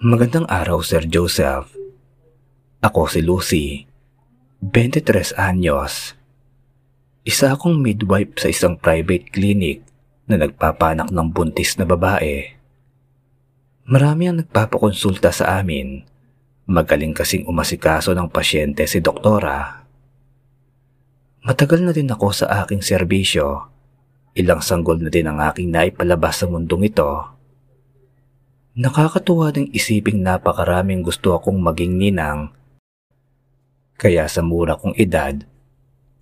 Magandang araw, Sir Joseph. Ako si Lucy, 23 anyos. Isa akong midwife sa isang private clinic na nagpapanak ng buntis na babae. Marami ang nagpapakonsulta sa amin. Magaling kasing umasikaso ng pasyente si doktora. Matagal na din ako sa aking serbisyo. Ilang sanggol na din ang aking naipalabas sa mundong ito. Nakakatuwa ding isiping napakaraming gusto akong maging ninang. Kaya sa mura kong edad,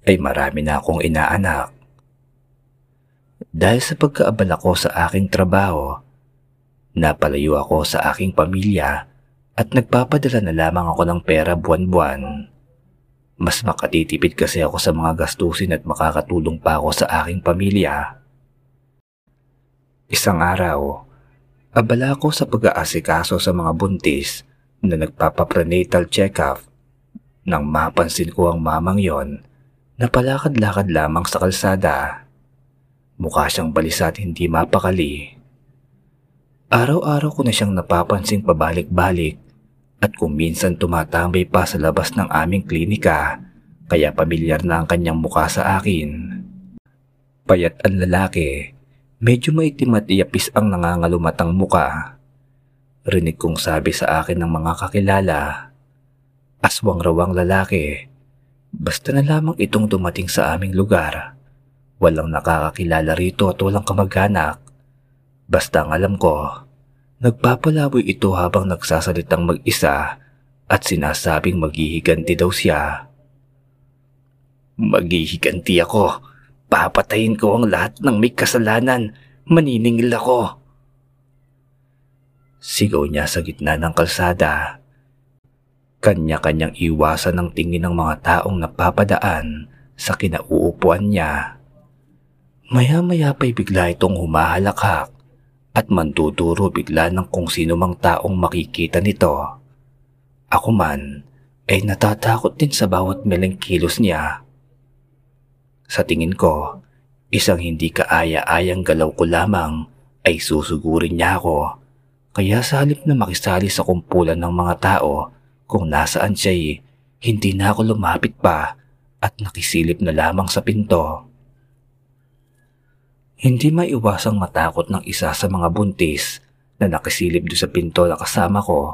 ay marami na akong inaanak. Dahil sa pagkaabala ko sa aking trabaho, napalayo ako sa aking pamilya at nagpapadala na lamang ako ng pera buwan-buwan. Mas makatitipid kasi ako sa mga gastusin at makakatulong pa ako sa aking pamilya. Isang araw, Abala ako sa pag-aasikaso sa mga buntis na nagpapaprenatal check-up nang mapansin ko ang mamang yon na palakad-lakad lamang sa kalsada. Mukha siyang balisa at hindi mapakali. Araw-araw ko na siyang napapansing pabalik-balik at kung minsan tumatambay pa sa labas ng aming klinika kaya pamilyar na ang kanyang mukha sa akin. Payat ang lalaki Medyo maitim at iyapis ang nangangalumatang muka. Rinig kong sabi sa akin ng mga kakilala. Aswang rawang lalaki. Basta na lamang itong dumating sa aming lugar. Walang nakakakilala rito at walang kamag-anak. Basta ang alam ko, nagpapalaboy ito habang nagsasalitang mag-isa at sinasabing maghihiganti daw siya. Maghihiganti ako Papatayin ko ang lahat ng may kasalanan. Maniningil ako. Sigaw niya sa gitna ng kalsada. Kanya-kanyang iwasan ng tingin ng mga taong napapadaan sa kinauupuan niya. Maya-maya pa'y bigla itong humahalakhak at manduduro bigla ng kung sino mang taong makikita nito. Ako man ay natatakot din sa bawat kilos niya sa tingin ko, isang hindi kaaya-ayang galaw ko lamang ay susugurin niya ako. Kaya sa halip na makisali sa kumpulan ng mga tao kung nasaan siya'y hindi na ako lumapit pa at nakisilip na lamang sa pinto. Hindi maiwasang matakot ng isa sa mga buntis na nakisilip doon sa pinto na kasama ko.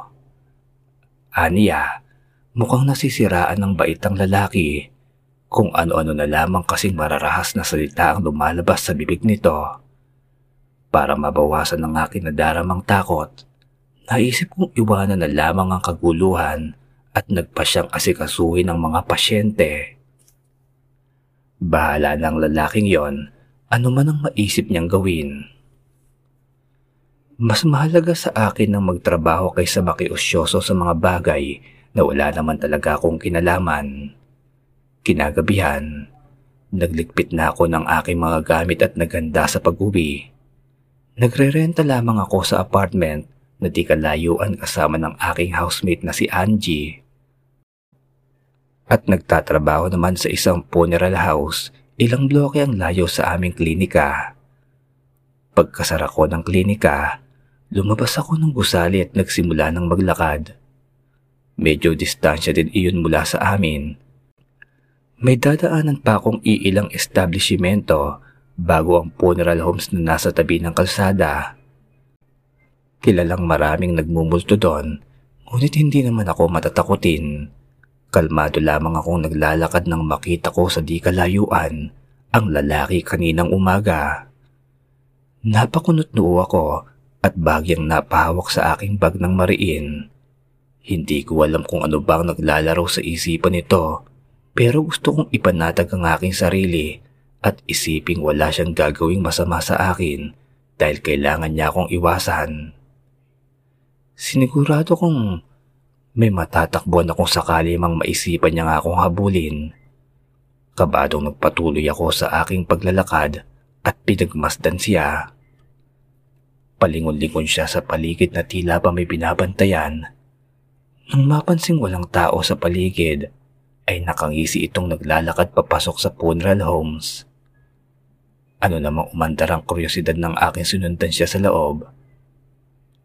Aniya, mukhang nasisiraan ng baitang lalaki kung ano-ano na lamang kasing mararahas na salita ang lumalabas sa bibig nito. Para mabawasan ang aking nadaramang takot, naisip kong iwanan na lamang ang kaguluhan at nagpa siyang asikasuhin ng mga pasyente. Bahala ng lalaking yon, ano man ang maisip niyang gawin. Mas mahalaga sa akin ang magtrabaho kaysa makiusyoso sa mga bagay na wala naman talaga akong kinalaman. Kinagabihan, nagligpit na ako ng aking mga gamit at naganda sa pag-uwi. Nagre-renta lamang ako sa apartment na di kalayuan kasama ng aking housemate na si Angie. At nagtatrabaho naman sa isang funeral house ilang bloke ang layo sa aming klinika. Pagkasara ko ng klinika, lumabas ako ng gusali at nagsimula ng maglakad. Medyo distansya din iyon mula sa amin may dadaanan pa akong iilang establishmento bago ang funeral homes na nasa tabi ng kalsada. Kilalang maraming nagmumulto doon, ngunit hindi naman ako matatakutin. Kalmado lamang akong naglalakad nang makita ko sa di kalayuan ang lalaki kaninang umaga. Napakunot noo ako at bagyang napahawak sa aking bag ng mariin. Hindi ko alam kung ano bang naglalaro sa isipan nito pero gusto kong ipanatag ang aking sarili at isiping wala siyang gagawing masama sa akin dahil kailangan niya akong iwasan. Sinigurado kong may matatakbuhan akong sakali mang maisipan niya nga akong habulin. Kabadong nagpatuloy ako sa aking paglalakad at pinagmasdan siya. Palingon-lingon siya sa paligid na tila pa may binabantayan. Nang mapansing walang tao sa paligid, ay nakangisi itong naglalakad papasok sa funeral homes. Ano namang umandar ang kuryosidad ng aking sinundan siya sa loob.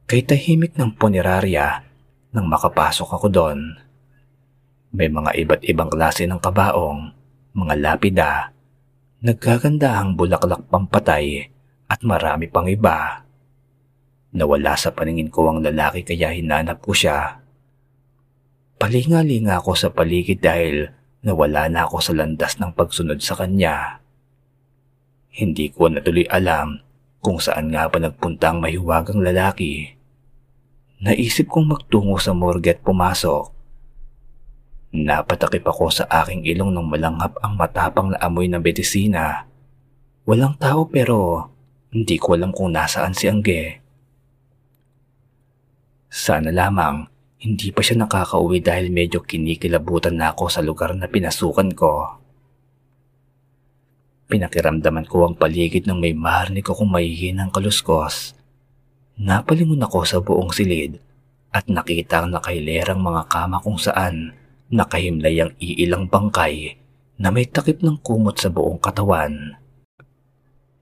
Kay tahimik ng punerarya nang makapasok ako doon. May mga iba't ibang klase ng kabaong, mga lapida, nagkagandahang bulaklak pampatay at marami pang iba. Nawala sa paningin ko ang lalaki kaya hinanap ko siya. Palingalinga ako sa paligid dahil nawala na ako sa landas ng pagsunod sa kanya. Hindi ko natuloy alam kung saan nga ba nagpunta ang mahiwagang lalaki. Naisip kong magtungo sa morgue at pumasok. Napatakip ako sa aking ilong nang malanghap ang matapang na amoy ng bedisina. Walang tao pero hindi ko alam kung nasaan si Angge. Sana lamang hindi pa siya nakakauwi dahil medyo kinikilabutan na ako sa lugar na pinasukan ko. Pinakiramdaman ko ang paligid ng may marinig akong mahihinang kaluskos. Napalingon ako sa buong silid at nakita ang nakailerang mga kama kung saan Nakahimlay ang iilang bangkay na may takip ng kumot sa buong katawan.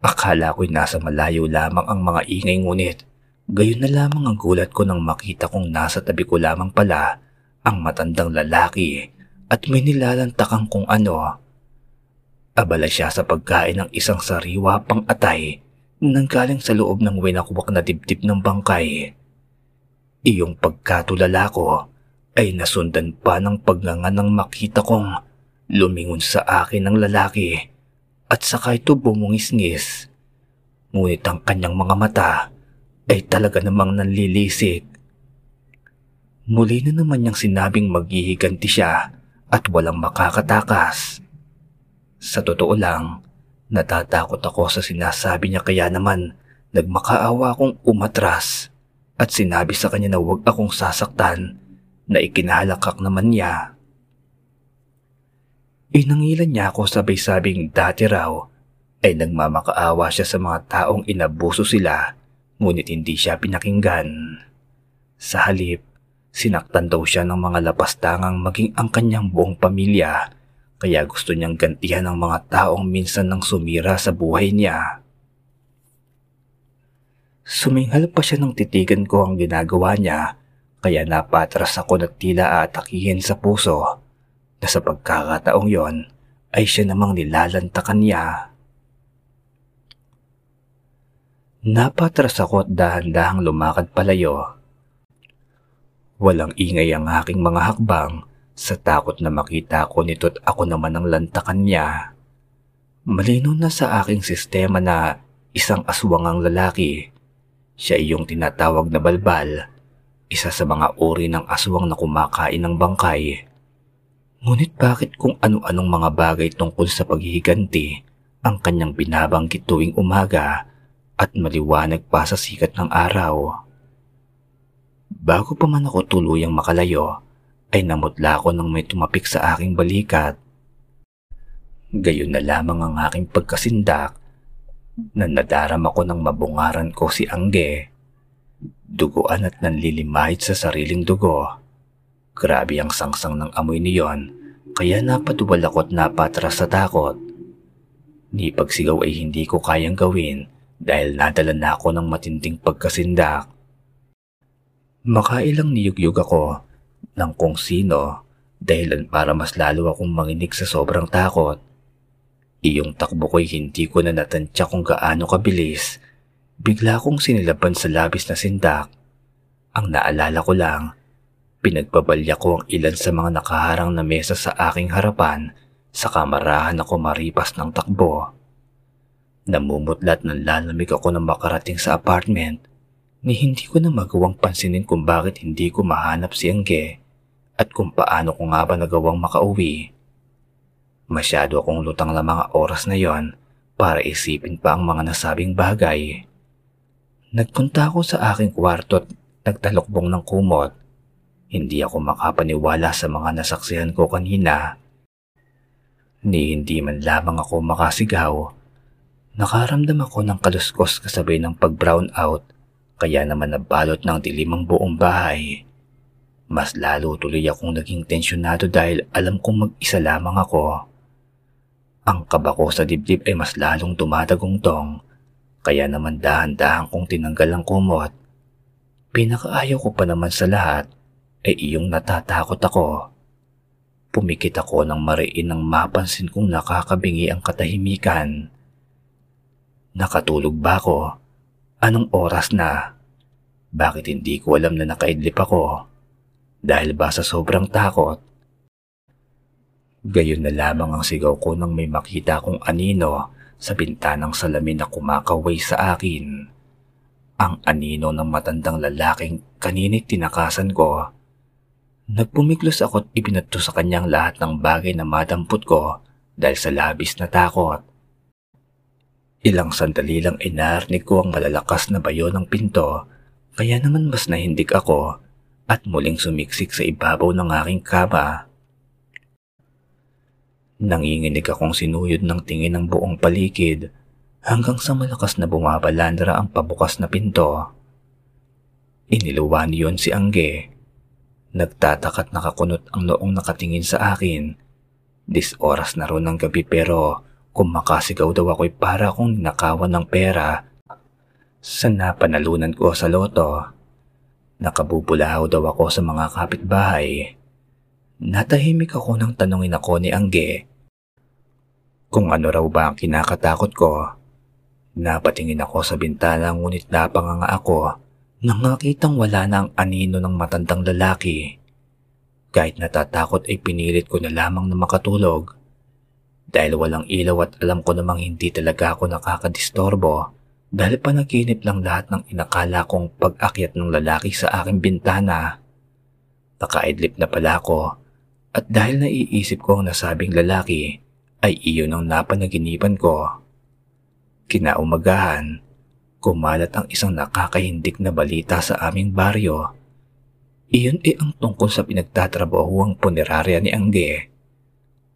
Akala ko'y nasa malayo lamang ang mga ingay ngunit gayon na lamang ang gulat ko nang makita kong nasa tabi ko lamang pala ang matandang lalaki at may nilalantakang kung ano. Abala siya sa pagkain ng isang sariwa pang atay nang galing sa loob ng winakwak na dibdib ng bangkay. Iyong pagkatulala ko ay nasundan pa ng pagnganga nang makita kong lumingon sa akin ng lalaki at saka ito bumungis-ngis. Ngunit ang kanyang mga mata ay talaga namang nanlilisik. Muli na naman niyang sinabing maghihiganti siya at walang makakatakas. Sa totoo lang, natatakot ako sa sinasabi niya kaya naman nagmakaawa akong umatras at sinabi sa kanya na huwag akong sasaktan na ikinahalakak naman niya. Inangilan niya ako sabay-sabing dati raw ay nagmamakaawa siya sa mga taong inabuso sila ngunit hindi siya pinakinggan. Sa halip, sinaktan daw siya ng mga lapastangang maging ang kanyang buong pamilya kaya gusto niyang gantihan ng mga taong minsan nang sumira sa buhay niya. Suminghal pa siya nang titigan ko ang ginagawa niya kaya napatras ako na tila atakihin sa puso na sa pagkakataong yon ay siya namang nilalantakan niya. Napatras ako at dahan-dahang lumakad palayo. Walang ingay ang aking mga hakbang sa takot na makita ko nito't ako naman ang lantakan niya. Malino na sa aking sistema na isang aswang ang lalaki. Siya iyong tinatawag na balbal isa sa mga uri ng aswang na kumakain ng bangkay. Ngunit bakit kung ano-anong mga bagay tungkol sa paghihiganti ang kanyang binabanggit tuwing umaga at maliwanag pa sa sikat ng araw? Bago pa man ako tuluyang makalayo, ay namutla ako nang may tumapik sa aking balikat. Gayon na lamang ang aking pagkasindak na nadaram ako ng mabungaran ko si Angge duguan at nanlilimahid sa sariling dugo. Grabe ang sangsang ng amoy niyon, kaya napaduwal ako at napatras sa takot. Ni pagsigaw ay hindi ko kayang gawin dahil nadala na ako ng matinding pagkasindak. Makailang niyugyug ako ng kung sino dahilan para mas lalo akong manginig sa sobrang takot. Iyong takbo ko'y hindi ko na natantya kung gaano kabilis Bigla kong sinilaban sa labis na sindak. Ang naalala ko lang, pinagbabalya ko ang ilan sa mga nakaharang na mesa sa aking harapan sa kamarahan ako maripas ng takbo. Namumutlat ng lalamig ako na makarating sa apartment ni hindi ko na magawang pansinin kung bakit hindi ko mahanap si Angge at kung paano ko nga ba nagawang makauwi. Masyado akong lutang na mga oras na yon para isipin pa ang mga nasabing bagay. Nagpunta ako sa aking kwarto at nagtalokbong ng kumot. Hindi ako makapaniwala sa mga nasaksihan ko kanina. Ni hindi man lamang ako makasigaw. Nakaramdam ako ng kaluskos kasabay ng pag-brown out kaya naman nabalot ng dilim ang buong bahay. Mas lalo tuloy akong naging tensyonado dahil alam kong mag-isa lamang ako. Ang kaba ko sa dibdib ay mas lalong dumadagong tong kaya naman dahan-dahan kong tinanggal ang kumot. pinakaayaw ko pa naman sa lahat ay iyong natatakot ako. Pumikit ako ng mariin nang mapansin kong nakakabingi ang katahimikan. Nakatulog ba ako? Anong oras na? Bakit hindi ko alam na nakaidlip ako? Dahil ba sa sobrang takot? Gayon na lamang ang sigaw ko nang may makita kong anino sa bintanang salamin na kumakaway sa akin. Ang anino ng matandang lalaking kaninit tinakasan ko. Nagpumiglos ako at ibinato sa kanyang lahat ng bagay na madampot ko dahil sa labis na takot. Ilang sandali lang inarnig ko ang malalakas na bayo ng pinto kaya naman mas nahindik ako at muling sumiksik sa ibabaw ng aking kama. Nanginginig akong sinuyod ng tingin ng buong paligid hanggang sa malakas na bumabalandra ang pabukas na pinto. Iniluwan niyon si Angge. Nagtatakat nakakunot ang noong nakatingin sa akin. Dis oras na ron ng gabi pero kung makasigaw daw ako'y para akong ninakawan ng pera sa napanalunan ko sa loto. Nakabubulahaw daw ako sa mga kapitbahay Natahimik ako nang tanungin ako ni Angge kung ano raw ba ang kinakatakot ko. Napatingin ako sa bintana ngunit napanganga ako nang nakitang wala na ang anino ng matandang lalaki. Kahit natatakot ay pinilit ko na lamang na makatulog. Dahil walang ilaw at alam ko namang hindi talaga ako nakakadistorbo dahil panaginip lang lahat ng inakala kong pag-akyat ng lalaki sa aking bintana. Nakaidlip na pala ako at dahil naiisip ko ang nasabing lalaki, ay iyon ang napanaginipan ko. Kinaumagahan, kumalat ang isang nakakahindik na balita sa aming baryo. Iyon ay ang tungkol sa pinagtatrabahuang punerarya ni Angge.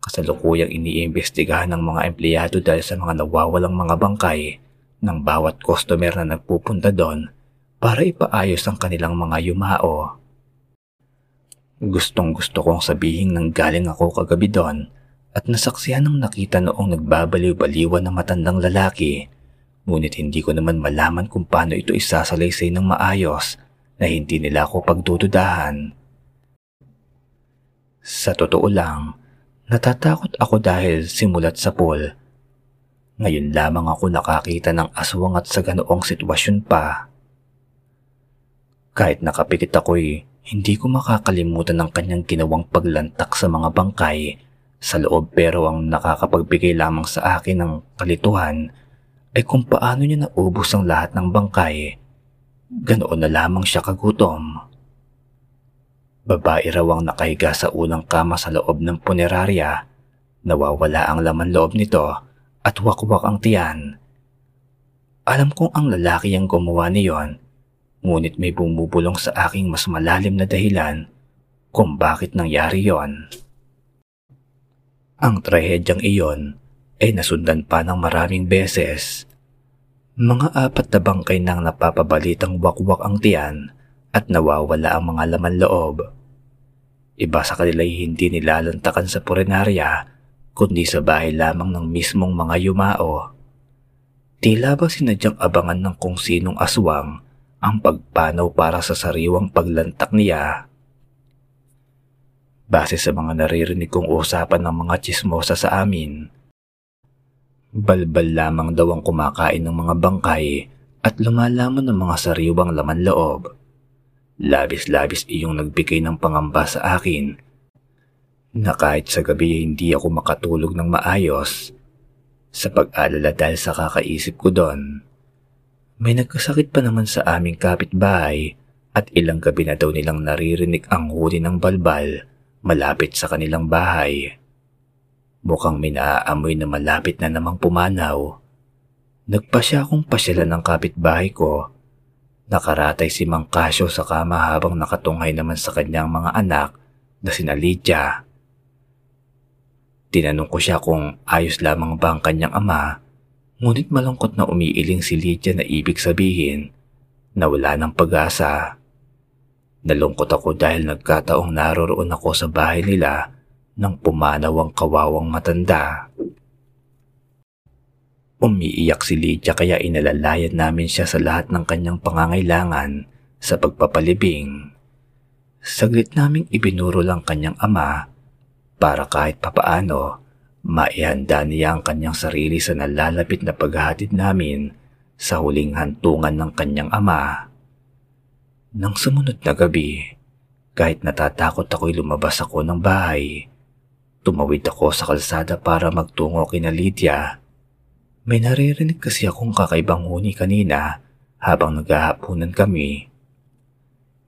Kasalukuyang iniimbestigahan ng mga empleyado dahil sa mga nawawalang mga bangkay ng bawat customer na nagpupunta doon para ipaayos ang kanilang mga yumao. Gustong gusto kong sabihin nang galing ako kagabi doon at nasaksihan ng nakita noong nagbabaliw-baliwan ng matandang lalaki. Ngunit hindi ko naman malaman kung paano ito isasalaysay ng maayos na hindi nila ako pagdududahan. Sa totoo lang, natatakot ako dahil simulat sa pool. Ngayon lamang ako nakakita ng aswang at sa ganoong sitwasyon pa. Kahit nakapikit ako'y hindi ko makakalimutan ang kanyang ginawang paglantak sa mga bangkay sa loob pero ang nakakapagbigay lamang sa akin ng kalituhan ay kung paano niya naubos ang lahat ng bangkay. Ganoon na lamang siya kagutom. Babae raw ang nakahiga sa unang kama sa loob ng punerarya. Nawawala ang laman loob nito at wakwak ang tiyan. Alam kong ang lalaki ang gumawa niyon Ngunit may bumubulong sa aking mas malalim na dahilan kung bakit nangyari yon. Ang trahedyang iyon ay nasundan pa ng maraming beses. Mga apat na bangkay nang napapabalitang wakwak ang tiyan at nawawala ang mga laman loob. Iba sa kanila hindi nilalantakan sa purinarya kundi sa bahay lamang ng mismong mga yumao. Tila ba sinadyang abangan ng kung sinong aswang ang pagpanaw para sa sariwang paglantak niya. Base sa mga naririnig kong usapan ng mga chismosa sa amin, balbal lamang daw ang kumakain ng mga bangkay at lumalaman ng mga sariwang laman loob. Labis-labis iyong nagbigay ng pangamba sa akin na kahit sa gabi hindi ako makatulog ng maayos sa pag-alala dahil sa kakaisip ko doon. May nagkasakit pa naman sa aming kapitbahay at ilang gabi na daw nilang naririnig ang huli ng balbal malapit sa kanilang bahay. Mukhang may naaamoy na malapit na namang pumanaw. Nagpa siya akong pasyalan ng kapitbahay ko. Nakaratay si Mang Casio sa kama habang nakatunghay naman sa kanyang mga anak na sina Lydia. Tinanong ko siya kung ayos lamang ba ang kanyang ama Ngunit malungkot na umiiling si Lydia na ibig sabihin na wala ng pag-asa. Nalungkot ako dahil nagkataong naroroon ako sa bahay nila nang pumanaw ang kawawang matanda. Umiiyak si Lydia kaya inalalayan namin siya sa lahat ng kanyang pangangailangan sa pagpapalibing. Saglit naming ibinuro lang kanyang ama para kahit papaano maihanda niya ang kanyang sarili sa nalalapit na paghahatid namin sa huling hantungan ng kanyang ama. Nang sumunod na gabi, kahit natatakot ako'y lumabas ako ng bahay, tumawid ako sa kalsada para magtungo kina Lydia. May naririnig kasi akong kakaibang huni kanina habang naghahaponan kami.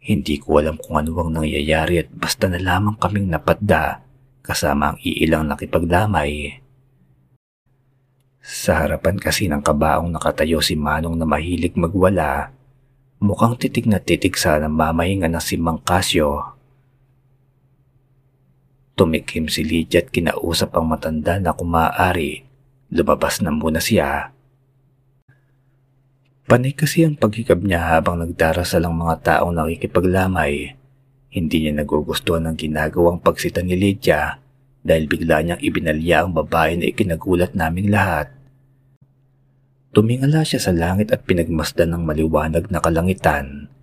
Hindi ko alam kung ano ang nangyayari at basta na lamang kaming napadda kasama ang iilang nakipagdamay. Sa harapan kasi ng kabaong nakatayo si Manong na mahilig magwala, mukhang titig na titig sa namamahinga ng si Mang Casio. Tumikim si Lydia at kinausap ang matanda na kumaari. Lumabas na muna siya. Panay kasi ang paghikab niya habang nagdarasal ang mga taong nakikipaglamay. Hindi niya nagugustuhan ng ginagawang pagsita ni Lydia dahil bigla niyang ibinalya ang babae na ikinagulat naming lahat. Tumingala siya sa langit at pinagmasdan ng maliwanag na kalangitan.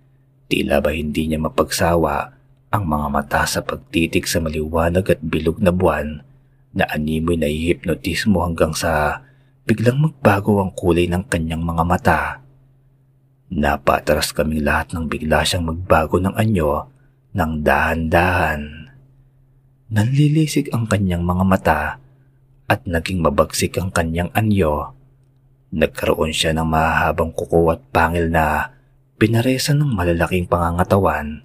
Tila ba hindi niya mapagsawa ang mga mata sa pagtitig sa maliwanag at bilog na buwan na animoy na hihipnotismo hanggang sa biglang magbago ang kulay ng kanyang mga mata. Napatras kaming lahat nang bigla siyang magbago ng anyo ng dahan-dahan. Nanlilisik ang kanyang mga mata at naging mabagsik ang kanyang anyo. Nagkaroon siya ng mahahabang kuko at pangil na pinaresan ng malalaking pangangatawan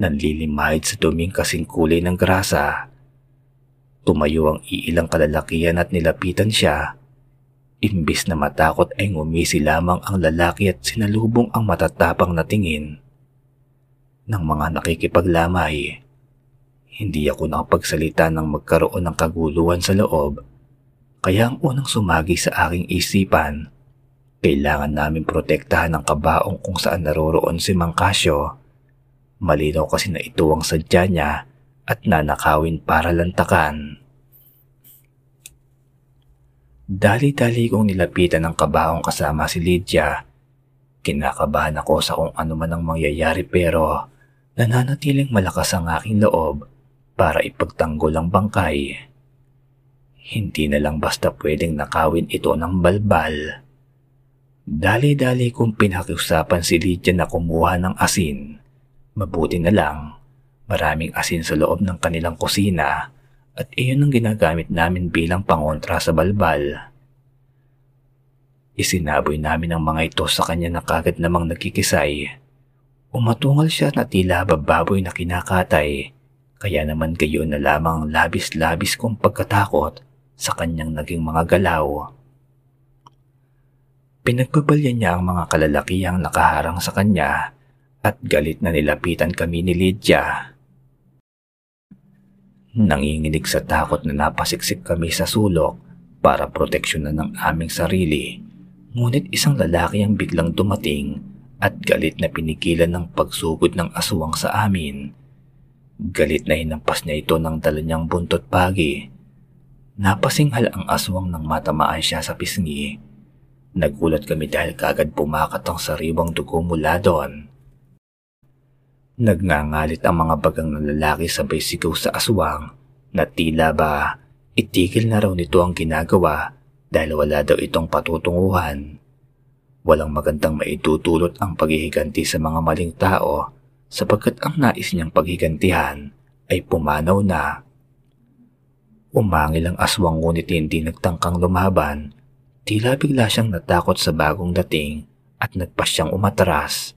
nanlilimahid sa duming kasing kulay ng grasa. Tumayo ang iilang kalalakihan at nilapitan siya Imbis na matakot ay ngumisi lamang ang lalaki at sinalubong ang matatapang na tingin ng mga nakikipaglamay. Hindi ako nakapagsalita nang magkaroon ng kaguluhan sa loob. Kaya ang unang sumagi sa aking isipan, kailangan namin protektahan ang kabaong kung saan naroroon si Mang Casio. Malinaw kasi na ito ang sadya niya at nanakawin para lantakan. Dali-dali kong nilapitan ng kabaong kasama si Lydia. Kinakabahan ako sa kung ano man ang mangyayari pero nananatiling malakas ang aking loob para ipagtanggol ang bangkay. Hindi na lang basta pwedeng nakawin ito ng balbal. Dali-dali kong pinakiusapan si Lydia na kumuha ng asin. Mabuti na lang, maraming asin sa loob ng kanilang kusina at iyon ang ginagamit namin bilang pangontra sa balbal. Isinaboy namin ang mga ito sa kanya na kagad namang nagkikisay. Umatungal siya na tila bababoy na kinakatay, kaya naman kayo na lamang labis-labis kong pagkatakot sa kanyang naging mga galaw. Pinagbabalya niya ang mga kalalakihang nakaharang sa kanya at galit na nilapitan kami ni Lydia. Nanginginig sa takot na napasiksik kami sa sulok para proteksyonan ng aming sarili. Ngunit isang lalaki ang biglang dumating at galit na pinigilan ng pagsugod ng aswang sa amin. Galit na hinampas niya ito ng dala niyang buntot pagi. Napasinghal ang aswang nang matamaan siya sa pisngi. Nagulat kami dahil kagad pumakat ang sariwang dugo mula doon. Nagngangalit ang mga bagang ng lalaki sabay sigaw sa aswang na tila ba itigil na raw nito ang ginagawa dahil wala daw itong patutunguhan. Walang magandang maitutulot ang paghihiganti sa mga maling tao sapagkat ang nais niyang paghigantihan ay pumanaw na. Umangil ang aswang ngunit hindi nagtangkang lumaban. Tila bigla siyang natakot sa bagong dating at nagpasyang umatras.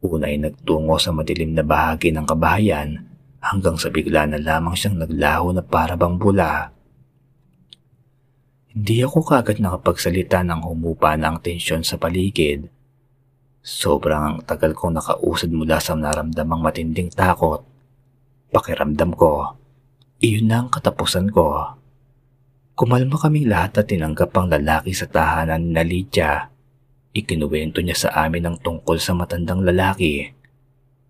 Una ay nagtungo sa madilim na bahagi ng kabahayan hanggang sa bigla na lamang siyang naglaho na parabang bula. Hindi ako kagad nakapagsalita nang humupa na ang tensyon sa paligid. Sobrang ang tagal kong nakausad mula sa naramdamang matinding takot. Pakiramdam ko, iyon na ang katapusan ko. Kumalma kaming lahat at tinanggap ang lalaki sa tahanan na Lydia Ikinuwento niya sa amin ang tungkol sa matandang lalaki.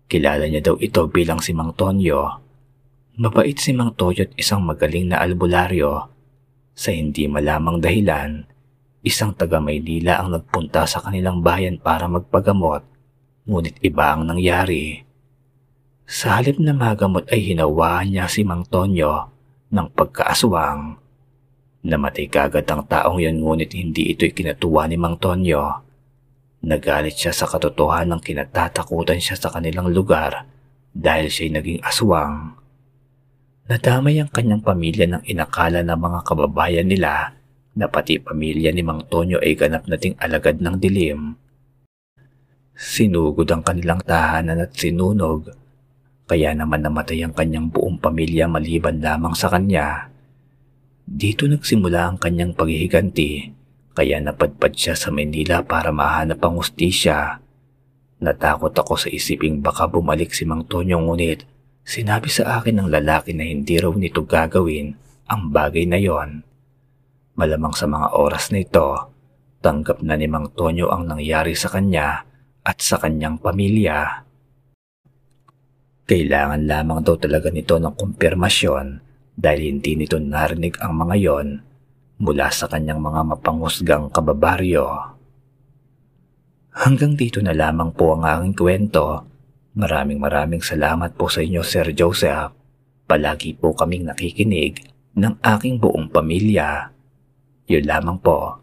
Kilala niya daw ito bilang si Mang Tonyo. Mabait si Mang Toyo at isang magaling na albularyo. Sa hindi malamang dahilan, isang taga Maynila ang nagpunta sa kanilang bayan para magpagamot Ngunit iba ang nangyari. Sa halip na magamot ay hinawaan niya si Mang Tonyo ng pagkaaswang. Namatay kagad ang taong yun ngunit hindi ito'y kinatuwa ni Mang Tonyo. Nagalit siya sa katotohanan ng kinatatakutan siya sa kanilang lugar dahil siya'y naging aswang. Nadamay ang kanyang pamilya ng inakala ng mga kababayan nila na pati pamilya ni Mang Tonyo ay ganap nating alagad ng dilim. Sinugod ang kanilang tahanan at sinunog kaya naman namatay ang kanyang buong pamilya maliban lamang sa kanya. Dito nagsimula ang kanyang paghihiganti, kaya napadpad siya sa Manila para mahanap ang ustisya. Natakot ako sa isiping baka bumalik si Mang Tonyo ngunit sinabi sa akin ng lalaki na hindi raw nito gagawin ang bagay na yon. Malamang sa mga oras na ito, tanggap na ni Mang Tonyo ang nangyari sa kanya at sa kanyang pamilya. Kailangan lamang daw talaga nito ng kumpirmasyon dahil hindi nito narinig ang mga yon mula sa kanyang mga mapanghusgang kababaryo. Hanggang dito na lamang po ang aking kwento. Maraming maraming salamat po sa inyo Sir Joseph. Palagi po kaming nakikinig ng aking buong pamilya. Yun lamang po.